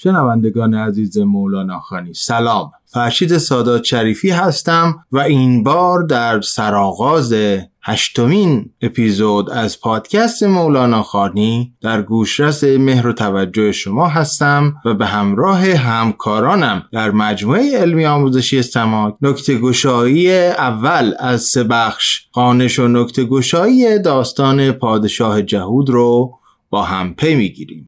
شنوندگان عزیز مولانا خانی سلام. فرشید سادات شریفی هستم و این بار در سرآغاز هشتمین اپیزود از پادکست مولانا خانی در گوشرس مهر و توجه شما هستم و به همراه همکارانم در مجموعه علمی آموزشی سماک نکته گشایی اول از سه بخش خانش و نکته گشایی داستان پادشاه جهود رو با هم پی می‌گیریم.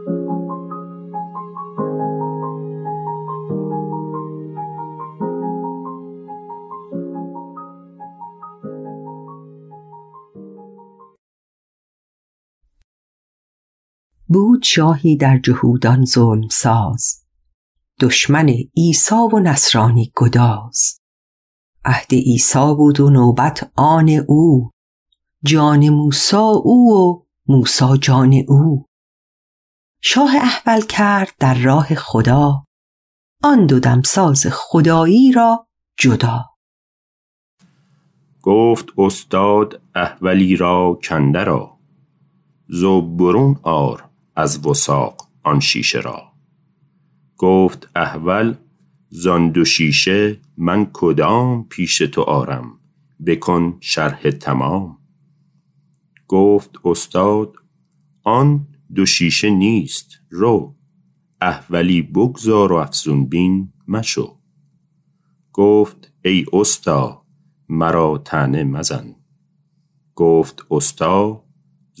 بود شاهی در جهودان ظلم ساز. دشمن عیسی و نصرانی گداز. عهد عیسی بود و نوبت آن او. جان موسا او و موسا جان او. شاه احول کرد در راه خدا. آن دو دمساز خدایی را جدا. گفت استاد احولی را کنده را زو برون آر. از وساق آن شیشه را. گفت احول زان دو شیشه من کدام پیش تو آرم؟ بکن شرح تمام. گفت استاد آن دو شیشه نیست رو احولی بگذار و افزون بین مشو. گفت ای استا مرا تنه مزن. گفت استا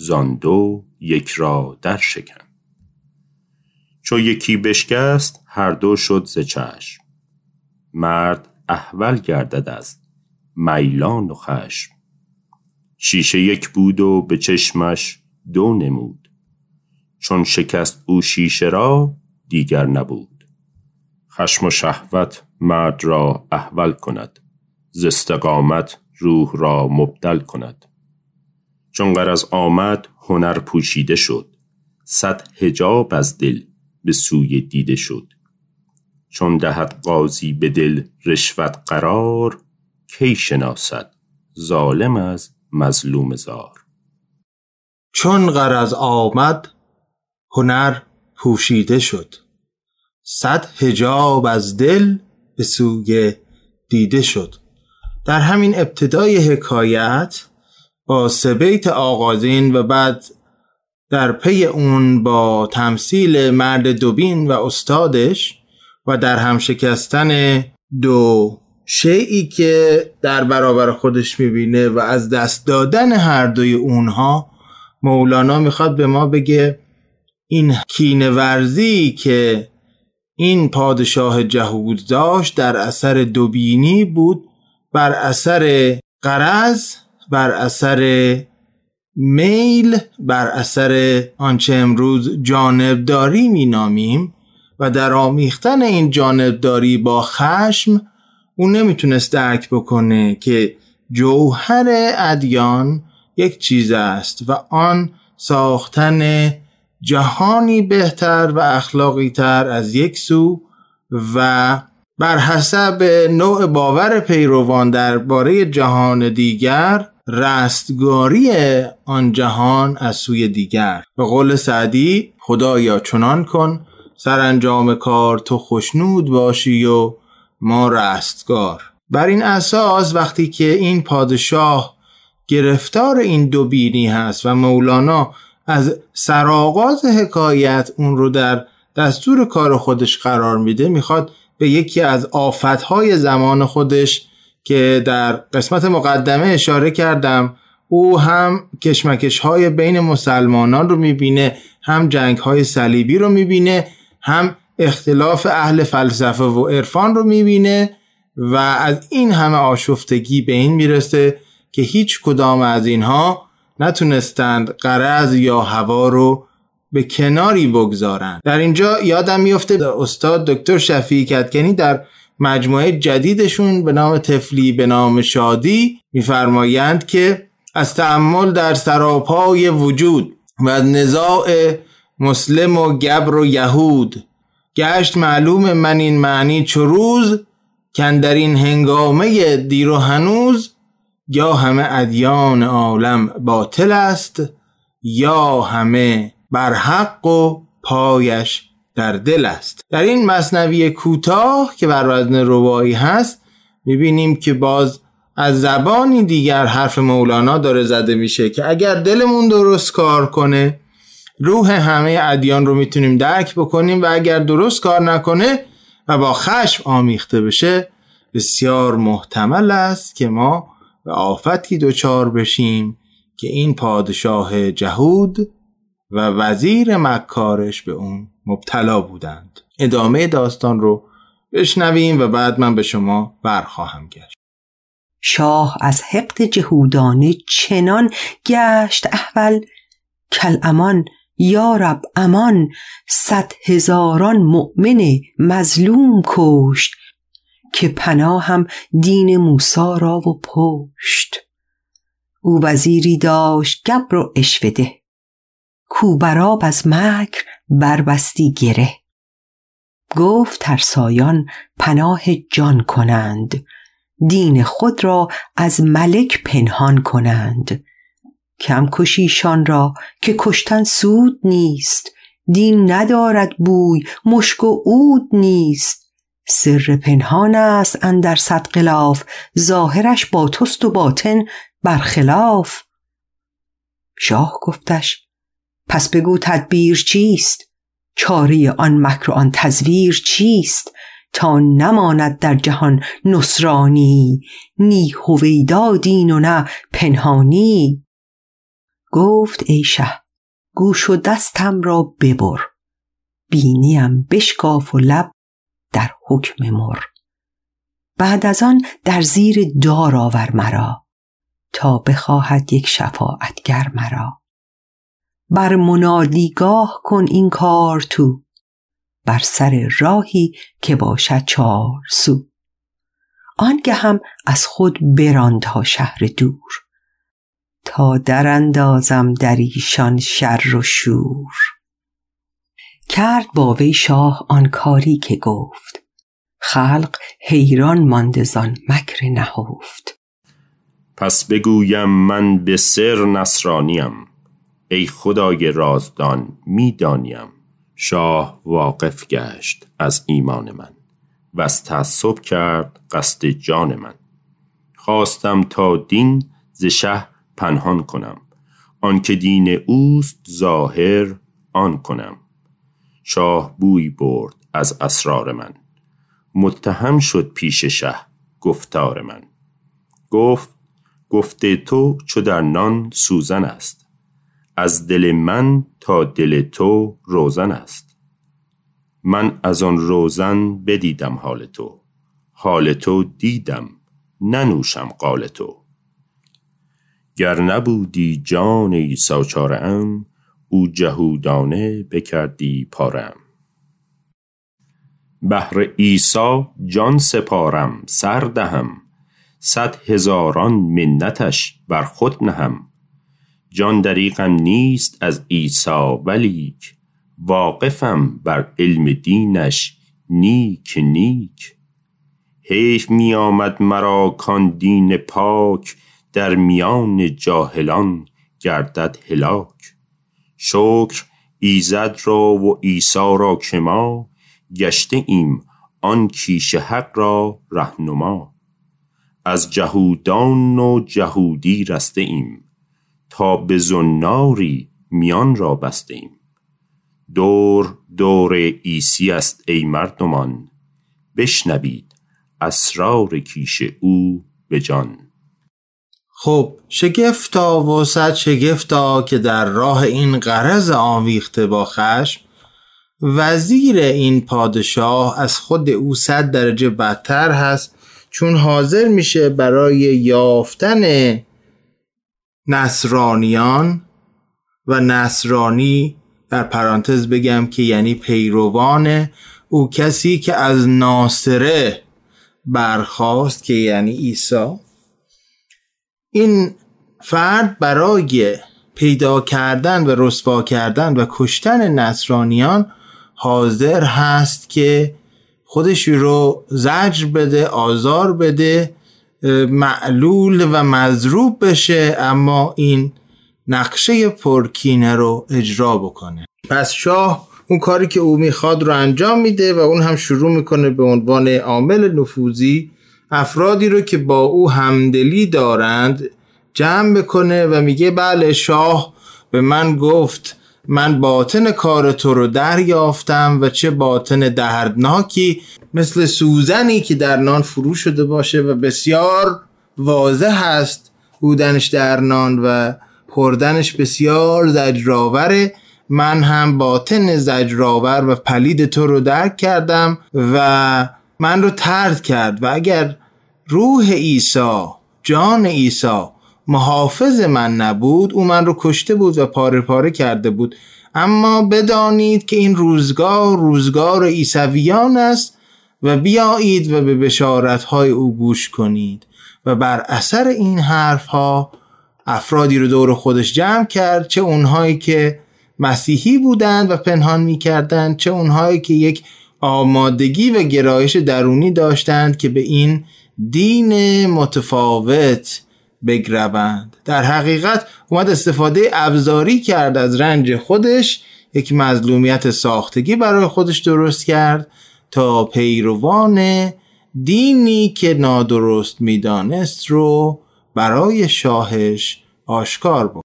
زاندو یک را در شکن. چو یکی بشکست هر دو شد ز چشم. مرد احول گردد از میلان و خشم. شیشه یک بود و به چشمش دو نمود. چون شکست او شیشه را دیگر نبود. خشم و شهوت مرد را احول کند. ز استقامت روح را مبدل کند. چون غرض آمد هنر پوشیده شد. صد هجاب از دل به سوی دیده شد. چون دهد قاضی به دل رشوت قرار کی شناسد ظالم از مظلوم زار. چون غرض آمد هنر پوشیده شد. صد هجاب از دل به سوی دیده شد. در همین ابتدای حکایت با سبیت آغازین و بعد در پی اون با تمثیل مرد دوبین و استادش و در هم شکستن دو شیعی که در برابر خودش می‌بینه و از دست دادن هر دوی اونها مولانا می‌خواد به ما بگه این کینه ورزی که این پادشاه جهود داشت در اثر دوبینی بود بر اثر قرض بر اثر میل بر اثر آنچه امروز جانبداری مینامیم و در آمیختن این جانبداری با خشم او نمی‌تونست درک بکنه که جوهر ادیان یک چیز است و آن ساختن جهانی بهتر و اخلاقی تر از یک سو و بر حسب نوع باور پیروان درباره جهان دیگر رستگاری آن جهان از سوی دیگر. به قول سعدی خدایا چنان کن سرانجام کار تو خوشنود باشی و ما رستگار. بر این اساس وقتی که این پادشاه گرفتار این دو بینی هست و مولانا از سرآغاز حکایت اون رو در دستور کار خودش قرار میده می‌خواد به یکی از آفتهای زمان خودش که در قسمت مقدمه اشاره کردم او هم کشمکش های بین مسلمانان رو می‌بینه هم جنگ های صلیبی رو می‌بینه هم اختلاف اهل فلسفه و عرفان رو می‌بینه و از این همه آشفتگی به این می‌رسه که هیچ کدام از اینها نتونستند قرض یا هوا رو به کناری بگذارند. در اینجا یادم میفته استاد دکتر شفیعی کتکنی در مجموعه جدیدشون به نام تفلی به نام شادی میفرمایند که از تعمل در سراپای وجود و نزاع مسلم و گبر و یهود گشت معلوم من این معنی چو روز کن در این هنگامه دیر و هنوز یا همه ادیان عالم باطل است یا همه بر حق و پایش در دل است. در این مصنوی کوتاه که بر وزن ربایی هست می‌بینیم که باز از زبانی دیگر حرف مولانا داره زده میشه که اگر دلمون درست کار کنه روح همه ادیان رو می‌تونیم درک بکنیم و اگر درست کار نکنه و با خشم آمیخته بشه بسیار محتمل است که ما به آفتی دچار بشیم که این پادشاه جهود و وزیر مکارش به اون مبتلا بودند. ادامه داستان رو بشنویم و بعد من به شما برخواهم گشت. شاه از حقد جهودانه چنان گشت احول کل امان یارب امان صد هزاران مؤمن مظلوم کشت که پناهم دین موسا را و پشت. او وزیری داشت گبر و اشوده کوبراب از مکر بربستی گره. گفت ترسایان پناه جان کنند. دین خود را از ملک پنهان کنند. کم کشیشان را که کشتن سود نیست. دین ندارد بوی مشک و عود نیست. سر پنهان است اندر صد قلاف ظاهرش با توست و باطن برخلاف. شاه گفتش پس بگو تدبیر چیست؟ چاره آن مکر آن تزویر چیست؟ تا نماند در جهان نصرانی نی هویدا دین و نه پنهانی. گفت ای شه گوش و دستم را ببر بینیم بشکاف و لب در حکم مر. بعد از آن در زیر دار آور مرا تا بخواهد یک شفاعتگر مرا. بر منادیگاه کن این کار تو بر سر راهی که باشد چار سو. آنگه هم از خود براند تا شهر دور تا در اندازم در ایشان شر و شور. کرد با وی شاه آن کاری که گفت خلق حیران مانده زان مکر نهفت. پس بگویم من به سر نصرانیم. ای خدای رازدان می‌دانیم شاه واقف گشت از ایمان من و از تعصب کرد قصد جان من. خواستم تا دین ز شه پنهان کنم آنکه دین اوست ظاهر آن کنم. شاه بوی برد از اسرار من متهم شد پیش شه گفتار من. گفت گفته تو چو در نان سوزن است. از دل من تا دل تو روزن است. من از آن روزن بدیدم حال تو حال تو دیدم ننوشم قال تو. گر نبودی جان عیسی او جهودانه بکردی پارم. بهر عیسی جان سپارم سر دهم صد هزاران منتش بر خود نهم. جان دریغم نیست از عیسی ولیک واقفم بر علم دینش نیک نیک. حیف می آمد مرا کان دین پاک در میان جاهلان گردد هلاک. شکر ایزد را و عیسی را که ما گشته ایم آن کیش حق را رهنما. از جهودان و جهودی رسته ایم تا به زناری میان را بسته دور دور عیسی است ای مردمان. بشنوید اسرار کیش او به جان. خب شگفتا و صد شگفتا که در راه این قرض آمیخته با خشم. وزیر این پادشاه از خود او صد درجه بدتر هست چون حاضر میشه برای یافتن نصرانیان و نصرانی در پرانتز بگم که یعنی پیروان او کسی که از ناصره برخواست که یعنی عیسی. این فرد برای پیدا کردن و رسوا کردن و کشتن نصرانیان حاضر هست که خودش رو زجر بده آزار بده معلول و مضروب بشه اما این نقشه پرکینه رو اجرا بکنه. پس شاه اون کاری که او می‌خواد رو انجام میده و اون هم شروع می‌کنه به عنوان عامل نفوذی افرادی رو که با او همدلی دارند جمع بکنه و میگه بله شاه به من گفت من باطن کار تو رو دریافتم و چه باطن دردناکی مثل سوزنی که در نان فرو شده باشه و بسیار واضح هست بودنش در نان و خوردنش بسیار زجرآوره. من هم باطن زجرآور و پلید تو رو درک کردم و من رو ترد کرد و اگر روح عیسی جان عیسی محافظ من نبود او من رو کشته بود و پاره پاره کرده بود. اما بدانید که این روزگار روزگار عیسویان است و بیایید و به بشارت های او گوش کنید. و بر اثر این حرف ها افرادی رو دور خودش جمع کرد چه اونهایی که مسیحی بودند و پنهان می‌کردند چه اونهایی که یک آمادگی و گرایش درونی داشتند که به این دین متفاوت بگروند. در حقیقت اومد استفاده ابزاری کرد از رنج خودش یک مظلومیت ساختگی برای خودش درست کرد. تا پیروان دینی که نادرست می‌دانست رو برای شاهش آشکار بود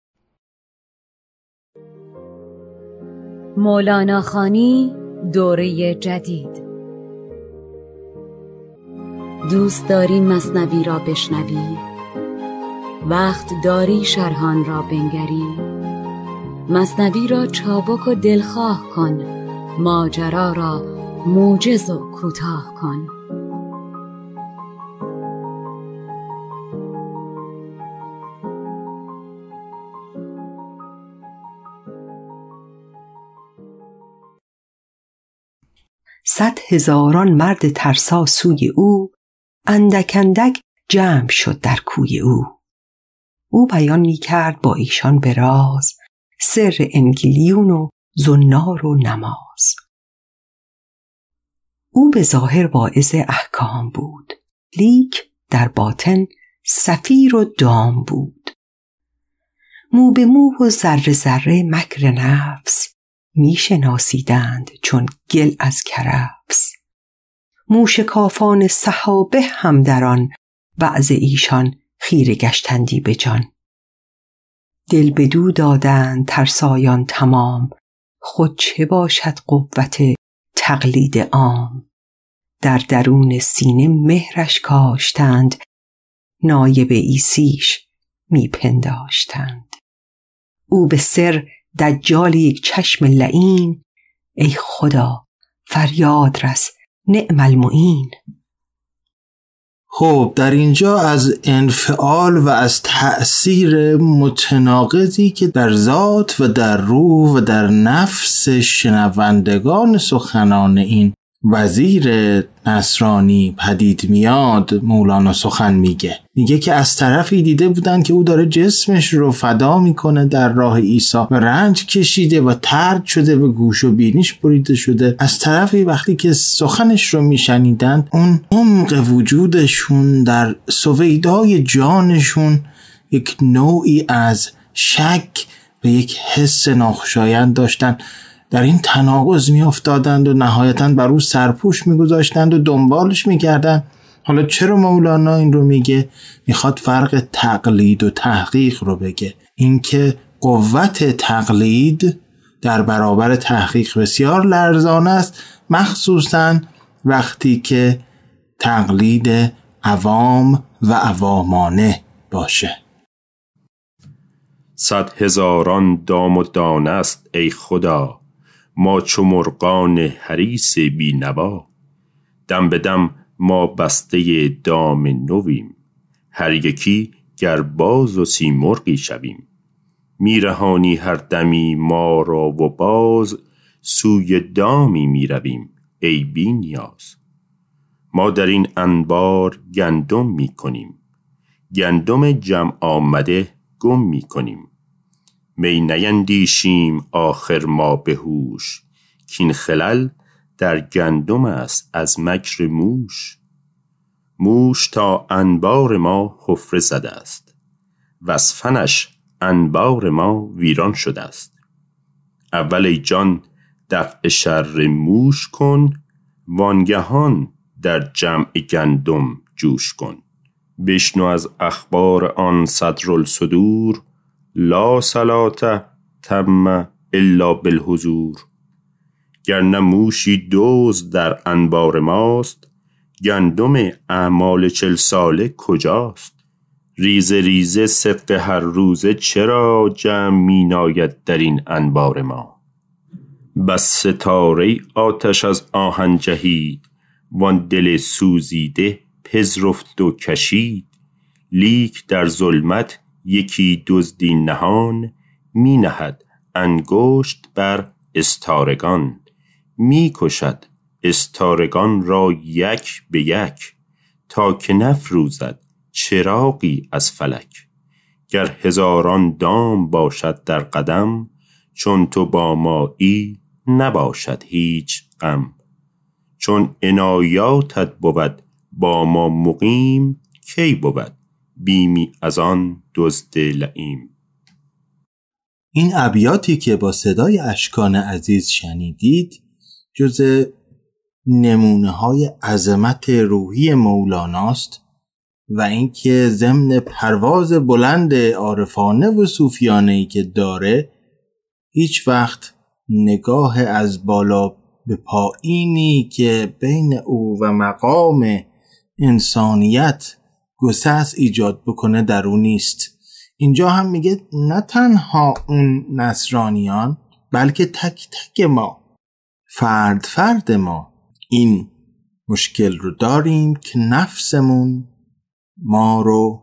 مولانا خانی دوره جدید. دوست داری مصنوی را بشنوی؟ وقت داری شرحان را بنگری؟ مصنوی را چابک و دلخواه کن ماجرا را موجز و کوتاه کن. صد هزاران مرد ترسا سوی او اندک اندک جمع شد در کوی او. او بیان می کرد با ایشان به راز سر انگلیون و زنار و نماز. او به ظاهر واعظ احکام بود. لیک در باطن سفیر و دام بود. مو به مو و ذره ذره مکر نفس میشناسیدند چون گل از کرفس. موشکافان صحابه هم در آن وعظ ایشان خیره گشتندی به جان. دل بدو دادند ترسایان تمام خود چه باشد قوت تقلید عام؟ در درون سینه مهرش کاشتند نایب ایسیش میپنداشتند. او به سر دجال یک چشم لعین ای خدا فریاد رس نعم المعین. خب در اینجا از انفعال و از تأثیر متناقضی که در ذات و در روح و در نفس شنوندگان سخنان این وزیر نصرانی پدید میاد مولانا سخن میگه. میگه که از طرفی دیده بودن که او داره جسمش رو فدا می‌کنه در راه عیسی. و رنج کشیده و ترد شده و گوش و بینیش بریده شده. از طرفی وقتی که سخنش رو میشنیدن اون عمق وجودشون در سویدای جانشون یک نوعی از شک به یک حس ناخوشایند داشتن. در این تناقض می افتادند و نهایتا بر او سرپوش میگذاشتند و دنبالش می‌کردند. حالا چرا مولانا این رو میگه؟ می‌خواد فرق تقلید و تحقیق رو بگه. اینکه قوت تقلید در برابر تحقیق بسیار لرزان است. مخصوصا وقتی که تقلید عوام و عوامانه باشه. صد هزاران دام و دانه است ای خدا. ما چو مرغان حریص بینوا دم به دم ما بسته دام نویم. هر یکی گر باز و سیمرغی شویم. میرهانی هر دمی ما را و باز سوی دامی می‌رویم ای بی نیاز. ما در این انبار گندم می کنیم. گندم جمع آمده گم می کنیم. می نیندیشیم آخر ما به هوش. کین خلل در گندم است از مکر موش. موش تا انبار ما حفره زده است. و فنش انبار ما ویران شده است. اول ای جان دفع شر موش کن وانگهان در جمع گندم جوش کن. بشنو از اخبار آن صدر الصدور لا صلات تم الا بالحضور گر موشی دوز در انبار ماست گندم اعمال چل ساله کجاست؟ ریزه ریزه صدق هر روزه چرا جمع می ناید در این انبار ما؟ بس ستاره آتش از آهن جهید وان دل سوزیده پذرفت و کشید لیک در ظلمت یکی دزدی نهان می نهد انگشت بر استارگان. می کشد استارگان را یک به یک تا که نفروزد چراغی از فلک. گر هزاران دام باشد در قدم چون تو با مایی نباشد هیچ غم. چون عنایاتت بود با ما مقیم کی بود؟ بیمی از آن دزد لعیم. این ابیاتی که با صدای اشکان عزیز شنیدید جز نمونه های عظمت روحی مولاناست و اینکه ضمن پرواز بلند عارفانه و صوفیانه ای که داره هیچ وقت نگاه از بالا به پایینی که بین او و مقام انسانیت گسست ایجاد بکنه در او نیست. اینجا هم میگه نه تنها اون نصرانیان بلکه تک تک ما فرد فرد ما. این مشکل رو داریم که نفسمون ما رو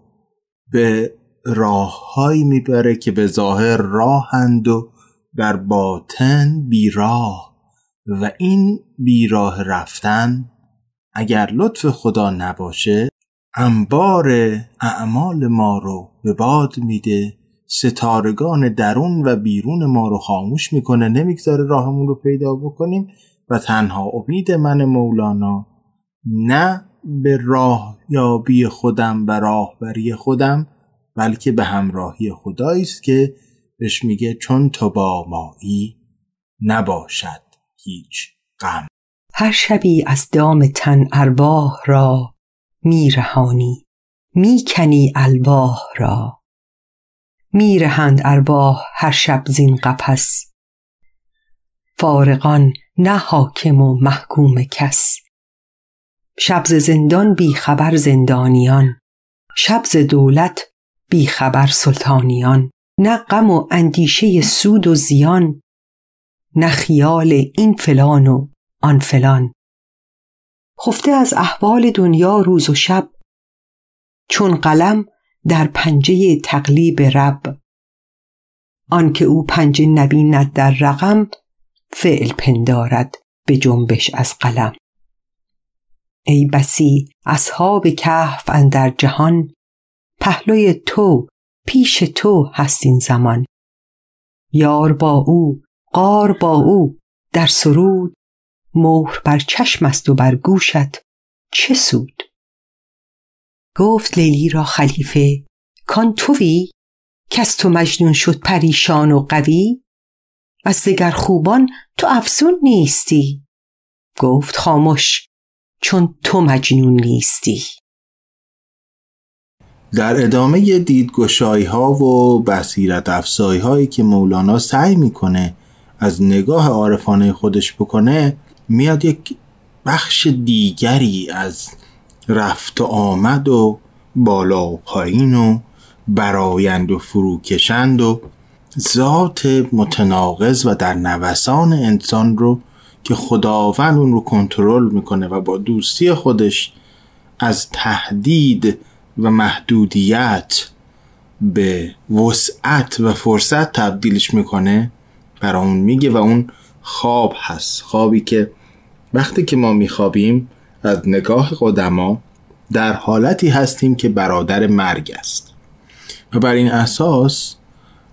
به راههایی می‌بره که به ظاهر راهند و در باطن بیراه. و این بیراه رفتن اگر لطف خدا نباشه انبار اعمال ما رو به باد میده. ستارگان درون و بیرون ما رو خاموش می‌کنه. نمی‌گذاره راهمون رو پیدا بکنیم و تنها امید من مولانا نه به راه یابی خودم و راهبری خودم بلکه به همراهی خدایی است که بهش میگه چون تو با مایی نباشد هیچ غم. هر شبی از دام تن ارواح را میرهانی می‌کنی الواح را. میرهند ارواح هر شب زین قفس. فارغان نه حاکم و محکوم کس. شب زندان بی خبر زندانیان. شب دولت بی خبر سلطانیان. نه غم و اندیشه سود و زیان. نه خیال این فلان و آن فلان. خفته از احوال دنیا روز و شب چون قلم در پنجه تقلیب رب. آنکه او پنجه نبیند در رقم فعل پندارد به جنبش از قلم. ای بسی اصحاب کهف اندر جهان پهلوی تو پیش تو هست این زمان. یار با او قار با او در سرود مهر بر چشم است و بر گوشت چه سود؟ گفت لیلی را خلیفه کان توی؟ کس تو مجنون شد پریشان و قوی؟ از دگر خوبان تو افزون نیستی؟ گفت خاموش چون تو مجنون نیستی. در ادامه دیدگشایی ها و بصیرت افزایی هایی که مولانا سعی می‌کنه از نگاه عارفانه خودش بکنه میاد یک بخش دیگری از رفت و آمد و بالا و پایین و برایند و فروکشند و ذات متناقض و در نوسان انسان رو که خداوند اون رو کنترل می‌کنه و با دوستی خودش از تهدید و محدودیت به وسعت و فرصت تبدیلش می‌کنه برامون میگه و اون خواب هست. خوابی که وقتی که ما میخوابیم از نگاه قدما در حالتی هستیم که برادر مرگ است. و بر این اساس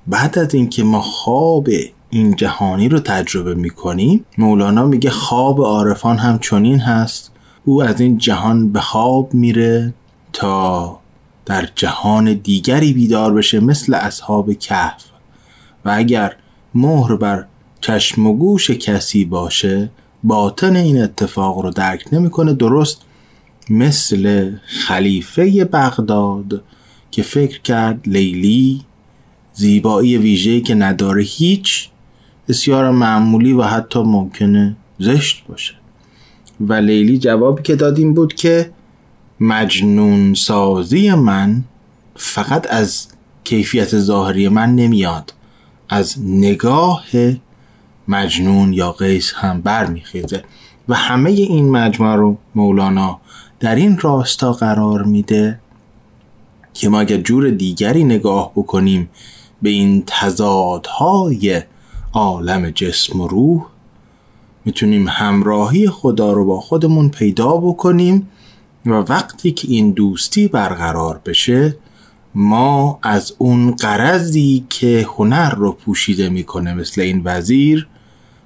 بعد از اینکه ما خواب این جهانی رو تجربه می‌کنیم مولانا میگه خواب عارفان هم چنین هست. او از این جهان به خواب میره تا در جهان دیگری بیدار بشه مثل اصحاب کهف. و اگر مهر بر چشم و گوش کسی باشه باطن این اتفاق رو درک نمی‌کنه درست مثل خلیفه بغداد که فکر کرد لیلی زیبایی ویژه‌ای که نداره هیچ بسیار معمولی و حتی ممکنه زشت باشه. و لیلی جوابی که داد بود که مجنون سازی من فقط از کیفیت ظاهری من نمیاد از نگاه مجنون یا قیس هم برمیخیزه. و همه این مجموعه رو مولانا در این راستا قرار میده که ما اگر جور دیگری نگاه بکنیم به این تضادهای عالم جسم و روح می‌تونیم همراهی خدا رو با خودمون پیدا بکنیم و وقتی که این دوستی برقرار بشه ما از اون قرضی که هنر رو پوشیده می‌کنه مثل این وزیر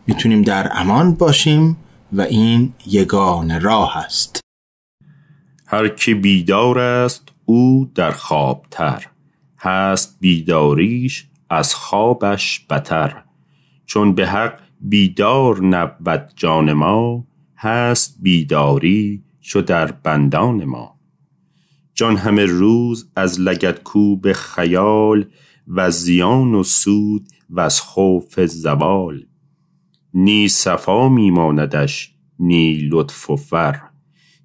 می‌تونیم در امان باشیم و این یگان راه است. هر که بیدار است او در خوابتر. هست بیداریش از خوابش بتر. چون به حق بیدار نبود جان ما هست بیداری شو در بندان ما. جان همه روز از لگت کوب خیال و زیان و سود و از خوف زوال. نی صفا میماندش نی لطف و فر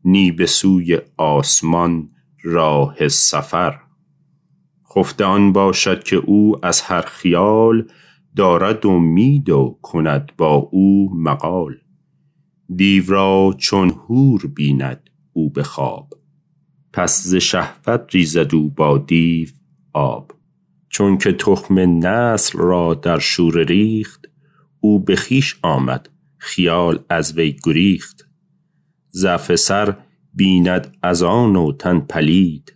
نی به سوی آسمان راه سفر. خفته آن باشد که او از هر خیال دارد امید و کند با او مقال. دیو را چون هور بیند او به خواب پس ز شهوت ریزد او با دیو آب. چون که تخم نسل را در شور ریخت او به خیش آمد خیال از وی گریخت. ضعف سر بیند از آن و تن پلید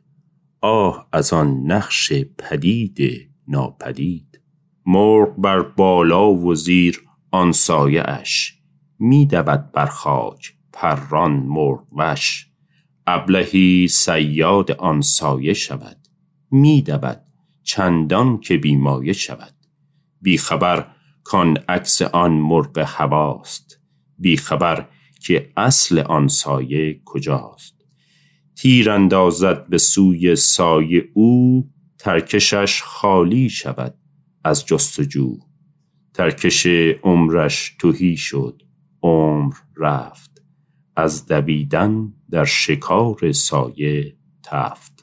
آه از آن نقش پدید ناپدید. مرغ بر بالا و زیر آن سایه اش می دود بر خاک پران مرغ وش. ابلهی سیاد آن سایه شود می دود چندان که بیمایه شود. بی خبر کان عکس آن مرغ هواست. بی خبر که اصل آن سایه کجاست. تیر اندازد به سوی سایه او ترکشش خالی شود از جستجو. ترکش عمرش توهی شد عمر رفت. از دویدن در شکار سایه تفت.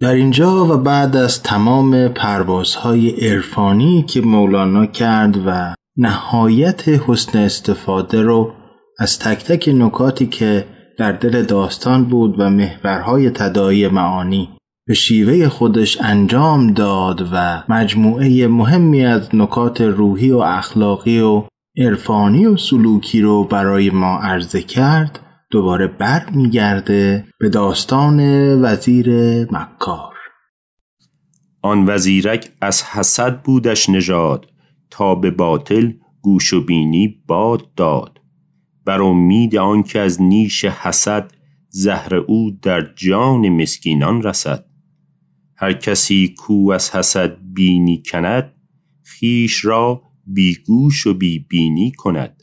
در اینجا و بعد از تمام پروازهای عرفانی که مولانا کرد و نهایت حسن استفاده رو از تک تک نکاتی که در دل داستان بود و محورهای تدایی معانی به شیوه خودش انجام داد و مجموعه مهمی از نکات روحی و اخلاقی و عرفانی و سلوکی رو برای ما عرضه کرد دوباره بر میگرده به داستان وزیر مکار. آن وزیرک از حسد بودش نژاد تا به باطل گوش و بینی باد داد. بر امید آنکه از نیش حسد زهر او در جان مسکینان رسد. هر کسی کو از حسد بینی کند خیش را بی گوش و بی بینی کند.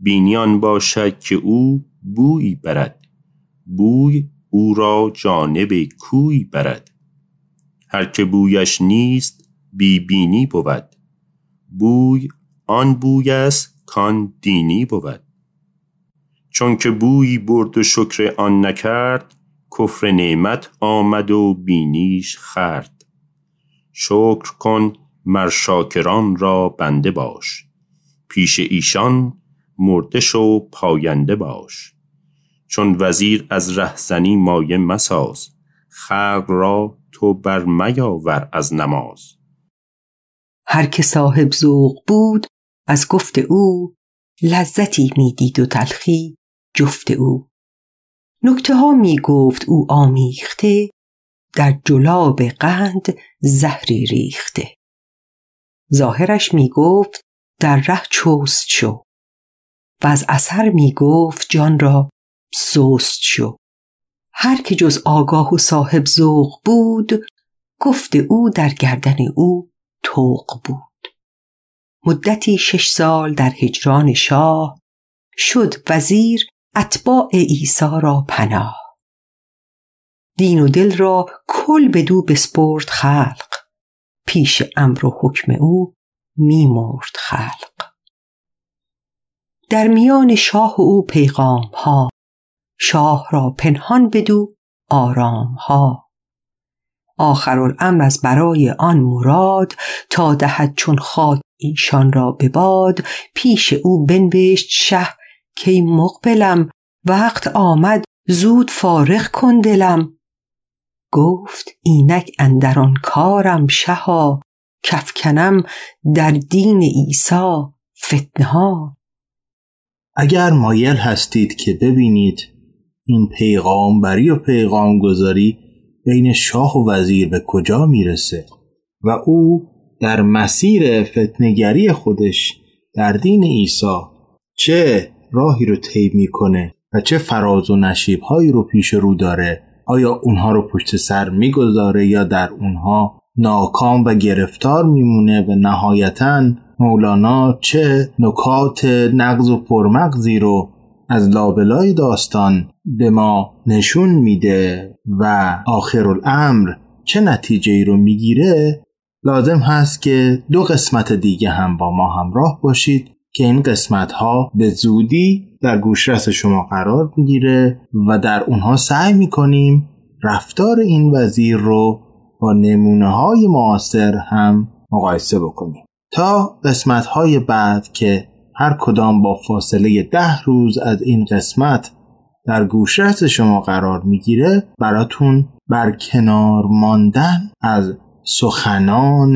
بینیان باشد که او بوی برد. بوی او را جانب کوی برد. هر که بویش نیست بی بینی بود. بوی آن بوی است کان دینی بود. چون که بوی برد و شکر آن نکرد کفر نعمت آمد و بینیش خرد شکر کن مر شاکران را بنده باش. پیش ایشان مرده شو پاینده باش. چون وزیر از رهزنی مایه مساز خلق را تو بر میاور از نماز. هر که صاحب ذوق بود از گفت او لذتی می‌دید و تلخی جفت او. نکته ها می گفت او آمیخته در جلاب قند زهری ریخته. ظاهرش می گفت در ره چست شو. و از اثر می گفت جان را سست شو. هر که جز آگاه و صاحب ذوق بود گفت او در گردن او توق بود. مدتی شش سال در هجران شاه شد وزیر اتباع عیسی را پناه. دین و دل را کل بدو بسپرد خلق. پیش امر و حکم او میمرد خلق. در میان شاه و او پیغام ها شاه را پنهان بدو آرام ها آخر الامر از برای آن مراد تا دهد چون خاک ایشان را به باد پیش او بنوشت شه کی مقبلم وقت آمد زود فارغ کن دلم. گفت اینک اندر آن کارم شها کفکنم در دین عیسی فتنه ها اگر مایل هستید که ببینید این پیغامبری و پیغامگذاری بین شاه و وزیر به کجا می‌رسه و او در مسیر فتنگری خودش در دین عیسی چه راهی رو طی می‌کنه و چه فراز و نشیب هایی رو پیش رو داره آیا اونها رو پشت سر می‌گذاره یا در اونها ناکام و گرفتار میمونه و نهایتا مولانا چه نکات نقض و پرمغزی رو از لابلای داستان به ما نشون میده و آخر الامر چه نتیجه ای رو می‌گیره لازم هست که دو قسمت دیگه هم با ما همراه باشید که این قسمت ها به زودی در گوشرس شما قرار می‌گیره و در اونها سعی می‌کنیم رفتار این وزیر رو با نمونه های معاصر هم مقایسه بکنیم. تا قسمت های بعد که هر کدام با فاصله ده روز از این قسمت در گوشرس شما قرار می‌گیره براتون برکنار ماندن از سخنان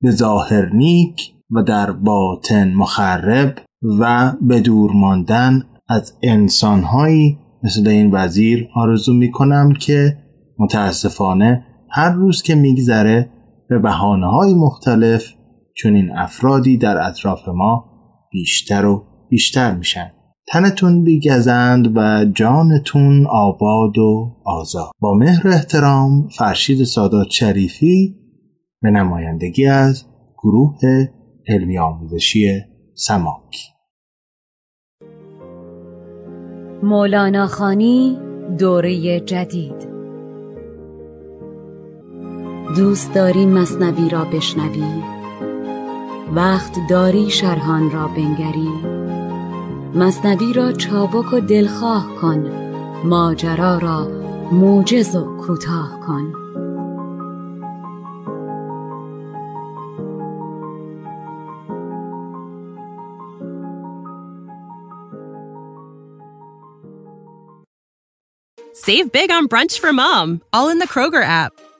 به ظاهر نیک و در باطن مخرب و به دور ماندن از انسانهایی. مثل این وزیر آرزو می‌کنم که متاسفانه هر روز که میگذره به بحانه های مختلف چون این افرادی در اطراف ما بیشتر و بیشتر میشن. تنتون بیگزند و جانتون آباد و آزاد. با مهر احترام فرشید سادات شریفی به نمایندگی از گروه علمی آموزشی سماک. مولانا خانی دوره جدید. دوست داری مصنوی را بشنوی وقت داری شرحان را بنگری مصنوی را چابک و دلخواه کن ماجرا را موجز و کوتاه کن Save big on brunch for mom, all in the Kroger app.